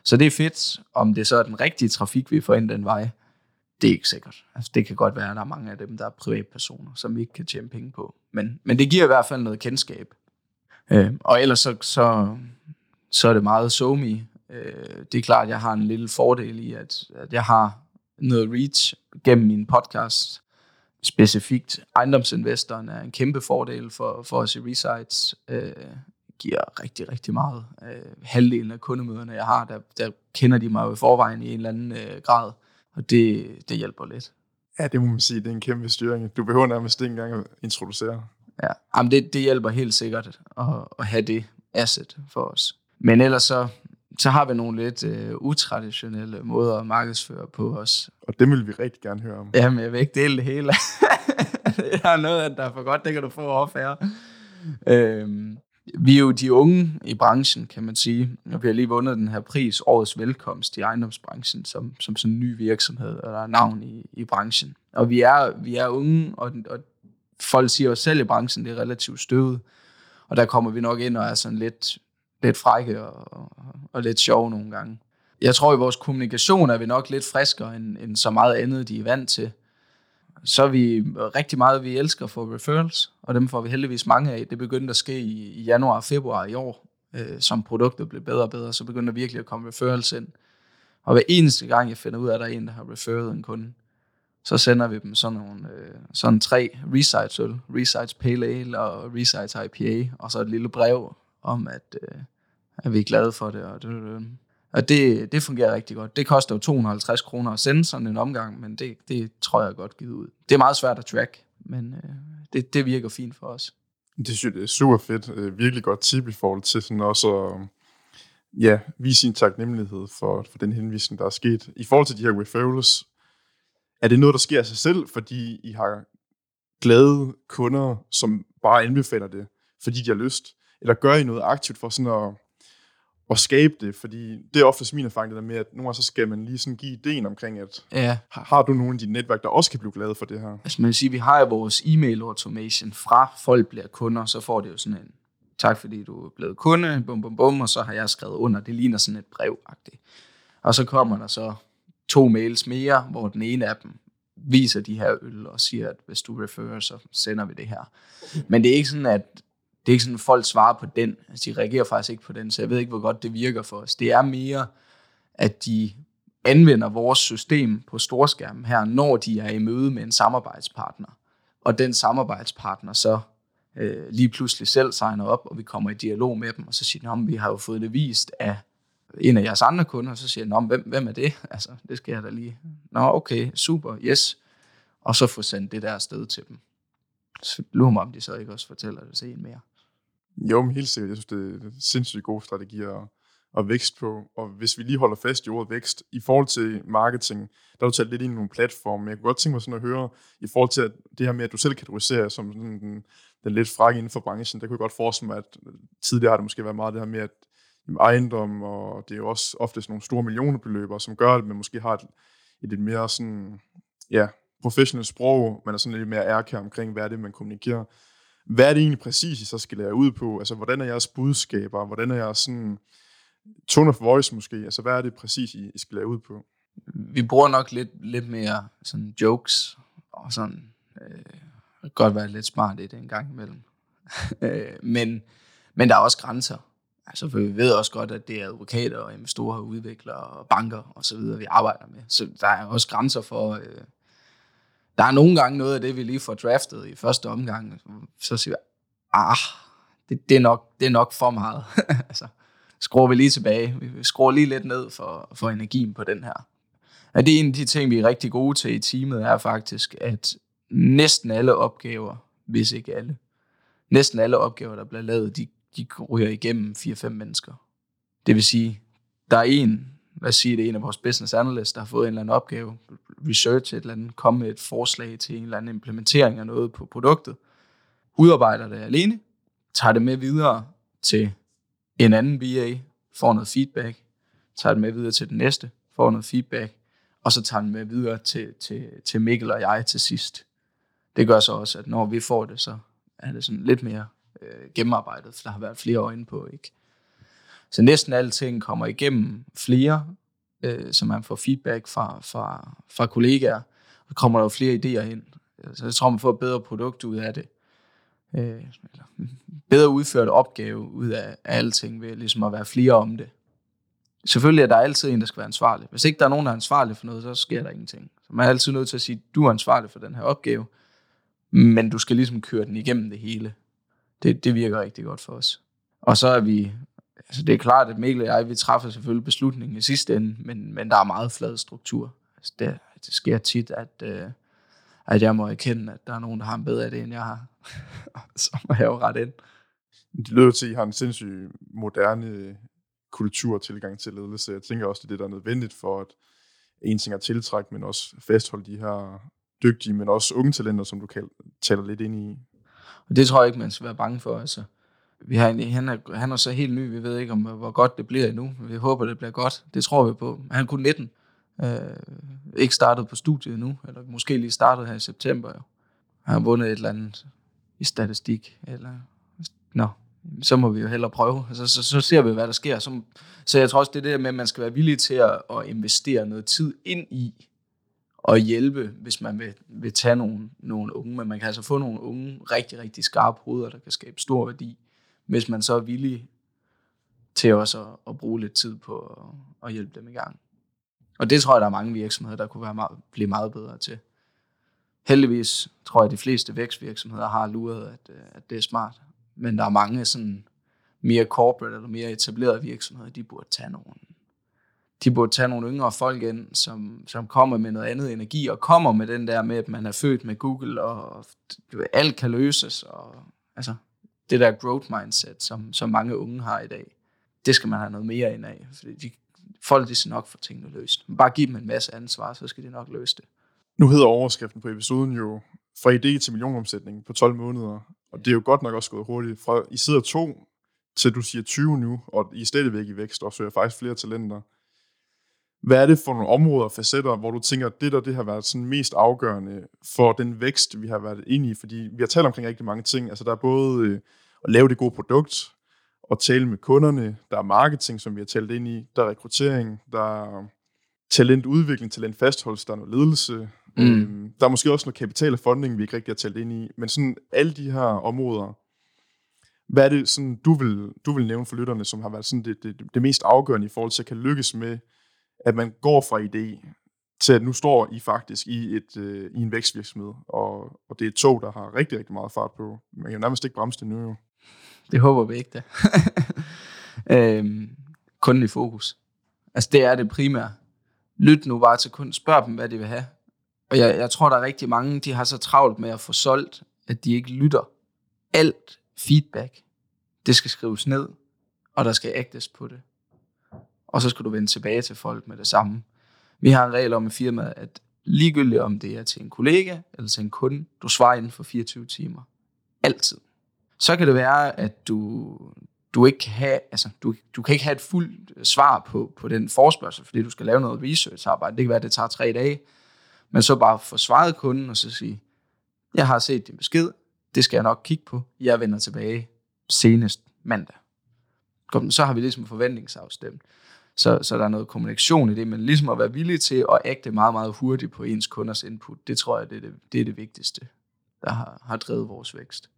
Så det er fedt. Om det så er den rigtige trafik, vi får ind den vej, det er ikke sikkert. Altså, det kan godt være, at der er mange af dem, der er privatpersoner, som vi ikke kan tjene penge på. Men, men det giver i hvert fald noget kendskab. Øh, og ellers så, så, så er det meget somi. Øh, det er klart, at jeg har en lille fordel i, at, at jeg har noget reach gennem min podcast. Specifikt ejendomsinvestoren er en kæmpe fordel for, for os i Resites. Øh, giver rigtig, rigtig meget. Øh, halvdelen af kundemøderne, jeg har, der, der kender de mig jo i forvejen i en eller anden øh, grad, og det, det hjælper lidt. Ja, det må man sige, det er en kæmpe styring. Du behøver nærmest ikke engang at introducere. Ja, Jamen det, det hjælper helt sikkert at, at have det asset for os. Men ellers så, så har vi nogle lidt uh, utraditionelle måder at markedsføre på os. Og det vil vi rigtig gerne høre om. Jamen, jeg vil ikke dele det hele. jeg har noget, der er for godt, det kan du få off her. Øhm, vi er jo de unge i branchen, kan man sige, og vi har lige vundet den her pris, Årets Velkomst i ejendomsbranchen, som, som sådan en ny virksomhed, og der er navn i, i branchen. Og vi er, vi er unge, og, og folk siger også selv i branchen, det er relativt støvet, og der kommer vi nok ind og er sådan lidt, lidt frække og, og, lidt sjove nogle gange. Jeg tror, i vores kommunikation er vi nok lidt friskere end, end så meget andet, de er vant til så er vi rigtig meget, vi elsker at få referrals, og dem får vi heldigvis mange af. Det begyndte at ske i, i januar og februar i år, øh, som produktet blev bedre og bedre, så begyndte der virkelig at komme referrals ind. Og hver eneste gang, jeg finder ud af, at der er en, der har referret en kunde, så sender vi dem sådan nogle, øh, sådan tre Resites øl, Resites Pale Ale og Resites IPA, og så et lille brev om, at, øh, at vi er glade for det, og det, det, og det, det fungerer rigtig godt. Det koster jo 250 kroner at sende sådan en omgang, men det, det tror jeg godt givet ud. Det er meget svært at track, men øh, det, det virker fint for os. Det synes jeg er super fedt. Øh, virkelig godt tip i forhold til sådan også at ja, vise sin taknemmelighed for, for den henvisning, der er sket. I forhold til de her referrals, er det noget, der sker af sig selv, fordi I har glade kunder, som bare anbefaler det, fordi de har lyst? Eller gør I noget aktivt for sådan at at skabe det, fordi det er ofte min erfaring, det der med, at nogle gange så skal man lige sådan give ideen omkring, at ja. har, har du nogen af dine netværk, der også kan blive glade for det her? Altså man vil sige, vi har jo vores e-mail automation fra folk bliver kunder, så får det jo sådan en, tak fordi du er blevet kunde, bum bum bum, og så har jeg skrevet under, det ligner sådan et brev -agtigt. Og så kommer der så to mails mere, hvor den ene af dem viser de her øl og siger, at hvis du referer, så sender vi det her. Men det er ikke sådan, at det er ikke sådan, at folk svarer på den. Altså, de reagerer faktisk ikke på den, så jeg ved ikke, hvor godt det virker for os. Det er mere, at de anvender vores system på storskærmen her, når de er i møde med en samarbejdspartner. Og den samarbejdspartner så øh, lige pludselig selv signer op, og vi kommer i dialog med dem, og så siger de, vi har jo fået det vist af en af jeres andre kunder, og så siger de, hvem, hvem er det? Altså, det skal jeg da lige. Nå, okay, super, yes. Og så få sendt det der sted til dem. Så lurer mig, om de så ikke også fortæller det til en mere. Jo, men helt sikkert. Jeg synes, det er sindssygt gode strategier at, at vækst på. Og hvis vi lige holder fast i ordet vækst, i forhold til marketing, der har du talt lidt ind i nogle platforme. Jeg kunne godt tænke mig sådan at høre, i forhold til at det her med, at du selv kategoriserer som sådan den, den lidt frække inden for branchen, der kunne jeg godt forestille mig, at tidligere har det måske været meget det her med, at ejendom, og det er jo også ofte sådan nogle store millionerbeløber, som gør, at man måske har et, et lidt mere sådan, ja, professionelt sprog, man er sådan lidt mere ærkær omkring, hvad er det, man kommunikerer. Hvad er det egentlig præcis, I så skal lære ud på? Altså, hvordan er jeres budskaber? Hvordan er jeres sådan, tone of voice måske? Altså, hvad er det præcis, I, I skal lære ud på? Vi bruger nok lidt, lidt mere sådan jokes, og sådan, øh, godt være lidt smart i det en gang imellem. Øh, men, men der er også grænser. Altså, for vi ved også godt, at det er advokater og investorer, og udviklere og banker og så videre, vi arbejder med. Så der er også grænser for, øh, der er nogle gange noget af det, vi lige får draftet i første omgang, så siger vi, ah, det, det, er, nok, det er nok for meget. altså, skruer vi lige tilbage. Vi skruer lige lidt ned for, for energien på den her. Ja, det er en af de ting, vi er rigtig gode til i teamet, er faktisk, at næsten alle opgaver, hvis ikke alle, næsten alle opgaver, der bliver lavet, de, de ryger igennem 4-5 mennesker. Det vil sige, der er en, lad os sige, det er en af vores business analysts, der har fået en eller anden opgave, research et eller andet, komme med et forslag til en eller anden implementering af noget på produktet, udarbejder det alene, tager det med videre til en anden VA, får noget feedback, tager det med videre til den næste, får noget feedback, og så tager den med videre til, til, til Mikkel og jeg til sidst. Det gør så også, at når vi får det, så er det sådan lidt mere øh, gennemarbejdet, for der har været flere øjne på, ikke? Så næsten alting kommer igennem flere, øh, så man får feedback fra, fra, fra kollegaer, og kommer der jo flere idéer ind. Så jeg tror, man får et bedre produkt ud af det. Øh, eller bedre udført opgave ud af, af alting, ved ligesom at være flere om det. Selvfølgelig er der altid en, der skal være ansvarlig. Hvis ikke der er nogen, der er ansvarlig for noget, så sker der ingenting. Så man er altid nødt til at sige, du er ansvarlig for den her opgave, men du skal ligesom køre den igennem det hele. Det, det virker rigtig godt for os. Og så er vi, altså det er klart, at Mikkel og jeg, vi træffer selvfølgelig beslutningen i sidste ende, men, men der er meget flad struktur. Altså det, det sker tit, at, øh, at jeg må erkende, at der er nogen, der har en bedre idé, end jeg har. så må jeg jo ret ind. Det lyder til, at I har en sindssygt moderne kultur tilgang til ledelse. Jeg tænker også, det er det, der er nødvendigt for, at en ting er tiltræk, men også fastholde de her dygtige, men også unge talenter, som du taler lidt ind i. Og det tror jeg ikke, man skal være bange for. Altså, vi har en, han, er, han er så helt ny, vi ved ikke, om hvor godt det bliver endnu. Vi håber, det bliver godt. Det tror vi på. Han er kun 19. Øh, ikke startet på studiet endnu, eller måske lige startet her i september. Jo. Han har vundet et eller andet i statistik, eller... Nå, så må vi jo hellere prøve. Altså, så, så ser vi, hvad der sker. Så, så jeg tror også, det er det med, at man skal være villig til at, at investere noget tid ind i og hjælpe, hvis man vil, vil tage nogle, nogle unge. Men man kan altså få nogle unge, rigtig, rigtig skarpe hoveder, der kan skabe stor værdi, hvis man så er villig til også at, at bruge lidt tid på at, at hjælpe dem i gang. Og det tror jeg, der er mange virksomheder, der kunne være meget, blive meget bedre til. Heldigvis tror jeg, at de fleste vækstvirksomheder har luret, at, øh, at det er smart men der er mange sådan mere corporate eller mere etablerede virksomheder, de burde tage nogle, de burde tage nogle yngre folk ind, som, som kommer med noget andet energi, og kommer med den der med, at man er født med Google, og alt kan løses, og altså, det der growth mindset, som, som mange unge har i dag, det skal man have noget mere ind af, fordi de, folk de skal nok få tingene løst. Man Bare giv dem en masse ansvar, så skal de nok løse det. Nu hedder overskriften på episoden jo fra idé til millionomsætning på 12 måneder. Og det er jo godt nok også gået hurtigt. Fra I sidder to til du siger 20 nu, og I er stadigvæk i vækst og søger faktisk flere talenter. Hvad er det for nogle områder og facetter, hvor du tænker, at det der det har været sådan mest afgørende for den vækst, vi har været inde i? Fordi vi har talt omkring rigtig mange ting. Altså der er både øh, at lave det gode produkt, og tale med kunderne, der er marketing, som vi har talt ind i, der er rekruttering, der er talentudvikling, talentfastholdelse, der er noget ledelse, Mm. Øhm, der er måske også noget kapital og funding, vi ikke rigtig har talt ind i, men sådan alle de her områder, hvad er det, sådan, du, vil, du vil nævne for lytterne, som har været sådan det, det, det mest afgørende i forhold til at kan lykkes med, at man går fra idé til, at nu står I faktisk i, et, øh, i en vækstvirksomhed, og, og det er et tog, der har rigtig, rigtig meget fart på. Man kan jo nærmest ikke bremse det nu jo. Det håber vi ikke da. øhm, kunden i fokus. Altså det er det primære. Lyt nu bare til kunden. Spørg dem, hvad de vil have. Og jeg, jeg tror, der er rigtig mange, de har så travlt med at få solgt, at de ikke lytter. Alt feedback, det skal skrives ned, og der skal ægtes på det. Og så skal du vende tilbage til folk med det samme. Vi har en regel om i firmaet, at ligegyldigt om det er til en kollega eller til en kunde, du svarer inden for 24 timer. Altid. Så kan det være, at du, du ikke kan have, altså, du, du kan ikke have et fuldt svar på, på den forspørgsel, fordi du skal lave noget research-arbejde. Det kan være, at det tager tre dage. Men så bare få svaret kunden og så sige, jeg har set din besked, det skal jeg nok kigge på, jeg vender tilbage senest mandag. Kom, så har vi ligesom forventningsafstemt. Så, så der er noget kommunikation i det, men ligesom at være villig til at agte meget, meget hurtigt på ens kunders input, det tror jeg, det er det, det, er det vigtigste, der har, har drevet vores vækst.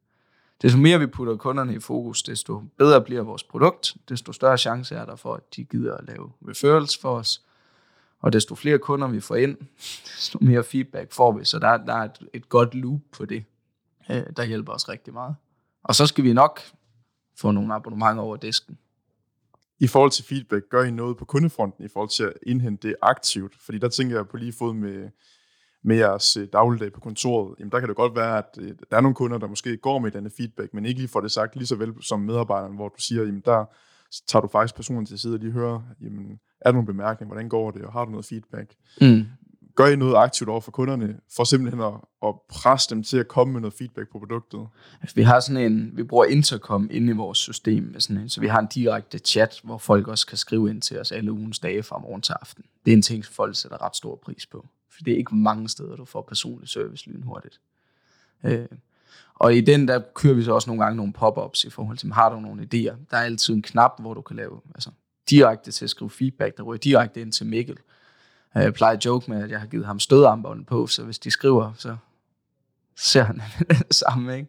Desto mere vi putter kunderne i fokus, desto bedre bliver vores produkt, desto større chance er der for, at de gider at lave referrals for os, Og desto flere kunder vi får ind, desto mere feedback får vi. Så der, der er et, et godt loop på det, øh, der hjælper os rigtig meget. Og så skal vi nok få nogle abonnementer over disken. I forhold til feedback, gør I noget på kundefronten i forhold til at indhente det aktivt? Fordi der tænker jeg på lige fod med, med jeres øh, dagligdag på kontoret. Jamen der kan det godt være, at øh, der er nogle kunder, der måske går med denne feedback, men ikke lige får det sagt lige så vel som medarbejderen, hvor du siger, jamen der tager du faktisk personen til side og lige hører, jamen er der nogle bemærkninger, hvordan går det, og har du noget feedback? Mm. Gør I noget aktivt over for kunderne, for simpelthen at, at presse dem til at komme med noget feedback på produktet? Altså, vi har sådan en, vi bruger intercom inde i vores system, med sådan en, så vi har en direkte chat, hvor folk også kan skrive ind til os alle ugens dage fra morgen til aften. Det er en ting, som folk sætter ret stor pris på. For det er ikke mange steder, du får personlig service lynhurtigt. Øh, og i den, der kører vi så også nogle gange nogle pop-ups i forhold til, har du nogle idéer? Der er altid en knap, hvor du kan lave altså, direkte til at skrive feedback, der ryger direkte ind til Mikkel. Øh, jeg plejer at joke med, at jeg har givet ham stødarmbånd på, så hvis de skriver, så ser han det samme, ikke?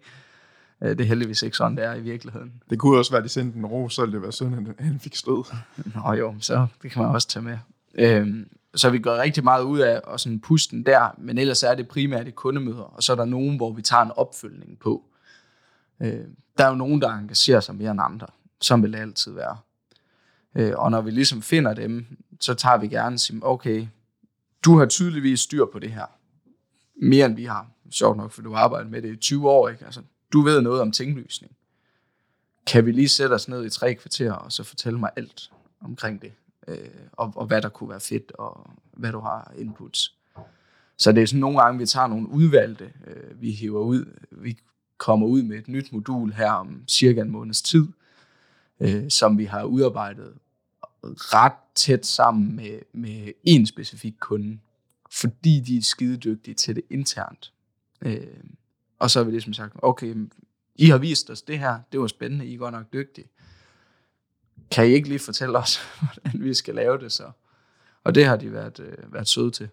Øh, det er heldigvis ikke sådan, det er i virkeligheden. Det kunne også være, at de sendte en ro, så ville det være sådan, at han fik stød. Nå jo, så det kan man også tage med. Øhm, så vi går rigtig meget ud af at sådan puste der, men ellers er det primært i kundemøder, og så er der nogen, hvor vi tager en opfølgning på. Øh, der er jo nogen, der engagerer sig mere end andre. Som vil det altid være. Øh, og når vi ligesom finder dem, så tager vi gerne og siger, okay, du har tydeligvis styr på det her. Mere end vi har. Sjovt nok, for du har arbejdet med det i 20 år, ikke? Altså, du ved noget om tinglysning. Kan vi lige sætte os ned i tre kvarter, og så fortælle mig alt omkring det? Øh, og, og hvad der kunne være fedt, og hvad du har inputs. Så det er sådan nogle gange, vi tager nogle udvalgte, øh, vi hiver ud. Vi kommer ud med et nyt modul her om cirka en måneds tid, øh, som vi har udarbejdet ret tæt sammen med, med en specifik kunde, fordi de er skide dygtige til det internt. Øh, og så har vi ligesom sagt, okay, I har vist os det her, det var spændende, I er godt nok dygtige. Kan I ikke lige fortælle os, hvordan vi skal lave det så? Og det har de været, øh, været søde til.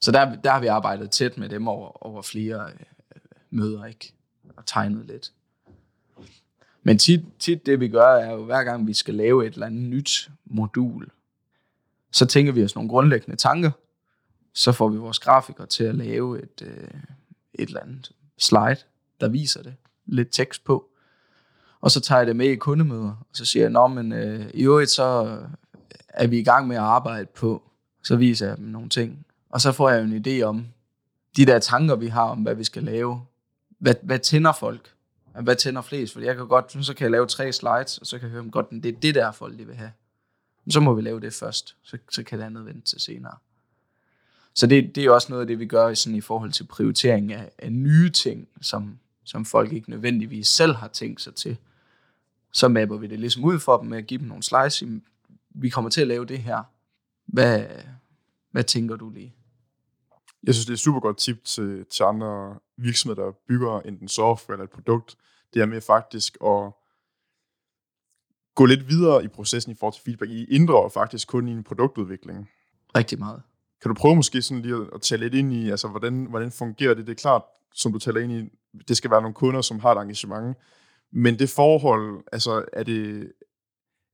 Så der, der har vi arbejdet tæt med dem over, over flere øh, møder, ikke? Og tegnet lidt. Men tit, tit det vi gør, er jo hver gang vi skal lave et eller andet nyt modul, så tænker vi os nogle grundlæggende tanker, så får vi vores grafikere til at lave et, øh, et eller andet slide, der viser det. Lidt tekst på. Og så tager jeg det med i kundemøder, og så siger jeg, Nå, men øh, i øvrigt så øh, er vi i gang med at arbejde på, så viser jeg dem nogle ting. Og så får jeg en idé om, de der tanker, vi har om, hvad vi skal lave. Hvad, hvad tænder folk? Hvad tænder flest? Fordi jeg kan godt, så kan jeg lave tre slides, og så kan jeg høre, om godt, det er det der, folk de vil have. Så må vi lave det først, så, så kan det andet vente til senere. Så det, det er også noget af det, vi gør sådan i forhold til prioritering af, af nye ting, som, som folk ikke nødvendigvis selv har tænkt sig til. Så mapper vi det ligesom ud for dem med at give dem nogle slides. Vi kommer til at lave det her. Hvad, hvad tænker du lige? Jeg synes, det er et super godt tip til, til andre virksomheder, der bygger enten software eller et produkt. Det er med faktisk at gå lidt videre i processen i forhold til feedback. I inddrager faktisk kun i en produktudvikling. Rigtig meget. Kan du prøve måske sådan lige at tage lidt ind i, altså hvordan, hvordan fungerer det? Det er klart, som du taler ind i, det skal være nogle kunder, som har et engagement. Men det forhold, altså er det,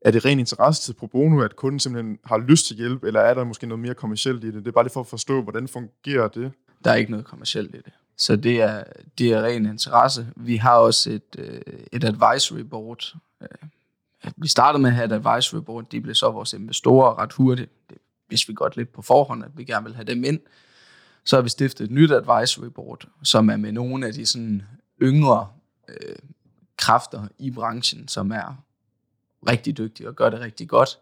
er det ren interesse til pro bono, at kunden simpelthen har lyst til hjælp, eller er der måske noget mere kommercielt i det? Det er bare lige for at forstå, hvordan fungerer det? Der er ikke noget kommercielt i det. Så det er, det er ren interesse. Vi har også et, øh, et advisory board. Øh, vi startede med at have et advisory board. De blev så vores investorer ret hurtigt. Det vidste vi godt lidt på forhånd, at vi gerne vil have dem ind. Så har vi stiftet et nyt advisory board, som er med nogle af de sådan yngre øh, kræfter i branchen, som er rigtig dygtig og gør det rigtig godt,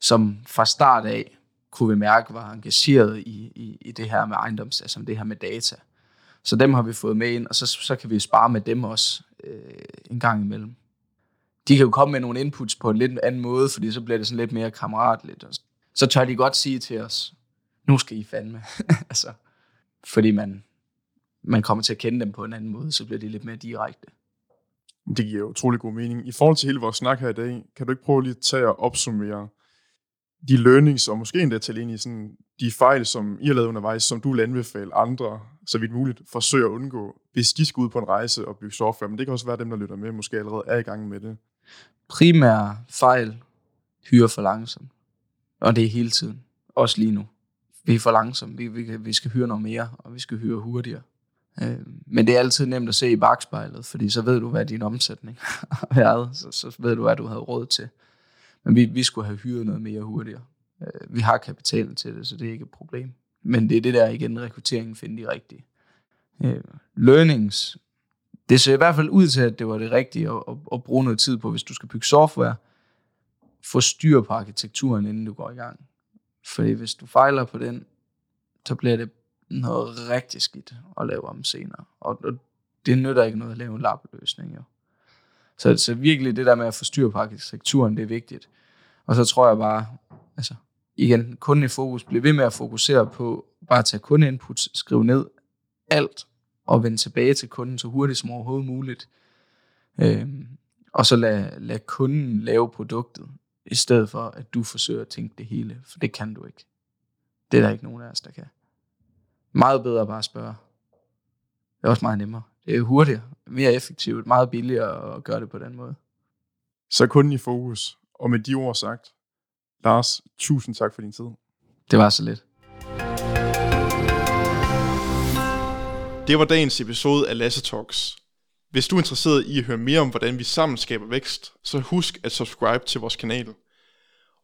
som fra start af kunne vi mærke var engageret i, i, i det her med ejendoms, altså det her med data. Så dem har vi fået med ind, og så, så kan vi spare med dem også øh, en gang imellem. De kan jo komme med nogle inputs på en lidt anden måde, fordi så bliver det sådan lidt mere kammeratligt. Og så tør de godt sige til os, nu skal I fandme. altså, fordi man, man kommer til at kende dem på en anden måde, så bliver det lidt mere direkte. Det giver utrolig god mening. I forhold til hele vores snak her i dag, kan du ikke prøve lige at tage og opsummere de learnings, og måske endda tale ind i sådan, de fejl, som I har lavet undervejs, som du vil anbefale andre, så vidt muligt, forsøger at undgå, hvis de skal ud på en rejse og bygge software. Men det kan også være dem, der lytter med, måske allerede er i gang med det. Primære fejl, hyre for langsomt. Og det er hele tiden. også lige nu. Vi er for langsomme. Vi, vi, vi skal hyre noget mere, og vi skal hyre hurtigere. Øh, men det er altid nemt at se i bagspejlet, fordi så ved du, hvad din omsætning har været. Så, så ved du, hvad du havde råd til. Men vi, vi skulle have hyret noget mere hurtigere. Øh, vi har kapitalen til det, så det er ikke et problem. Men det er det der igen, rekrutteringen finder de rigtige. Øh, learnings, det ser i hvert fald ud til, at det var det rigtige at, at, at bruge noget tid på, hvis du skal bygge software. Få styr på arkitekturen, inden du går i gang. Fordi hvis du fejler på den, så bliver det noget rigtig skidt at lave om senere. Og, og det nytter ikke noget at lave en lappeløsning, jo. Så, så virkelig det der med at få styr på arkitekturen, det er vigtigt. Og så tror jeg bare, altså igen, kunden i fokus, bliv ved med at fokusere på bare at tage kundeinput, skrive ned alt, og vende tilbage til kunden så hurtigt som overhovedet muligt. Øhm, og så lad, lad kunden lave produktet, i stedet for at du forsøger at tænke det hele, for det kan du ikke. Det er der ikke nogen af os, der kan. Meget bedre bare at spørge. Det er også meget nemmere. Det er hurtigere, mere effektivt, meget billigere at gøre det på den måde. Så kunden i fokus. Og med de ord sagt, Lars, tusind tak for din tid. Det var så lidt. Det var dagens episode af Lasse Talks. Hvis du er interesseret i at høre mere om, hvordan vi sammen skaber vækst, så husk at subscribe til vores kanal.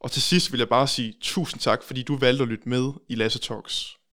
Og til sidst vil jeg bare sige tusind tak, fordi du valgte at lytte med i Lasse Talks.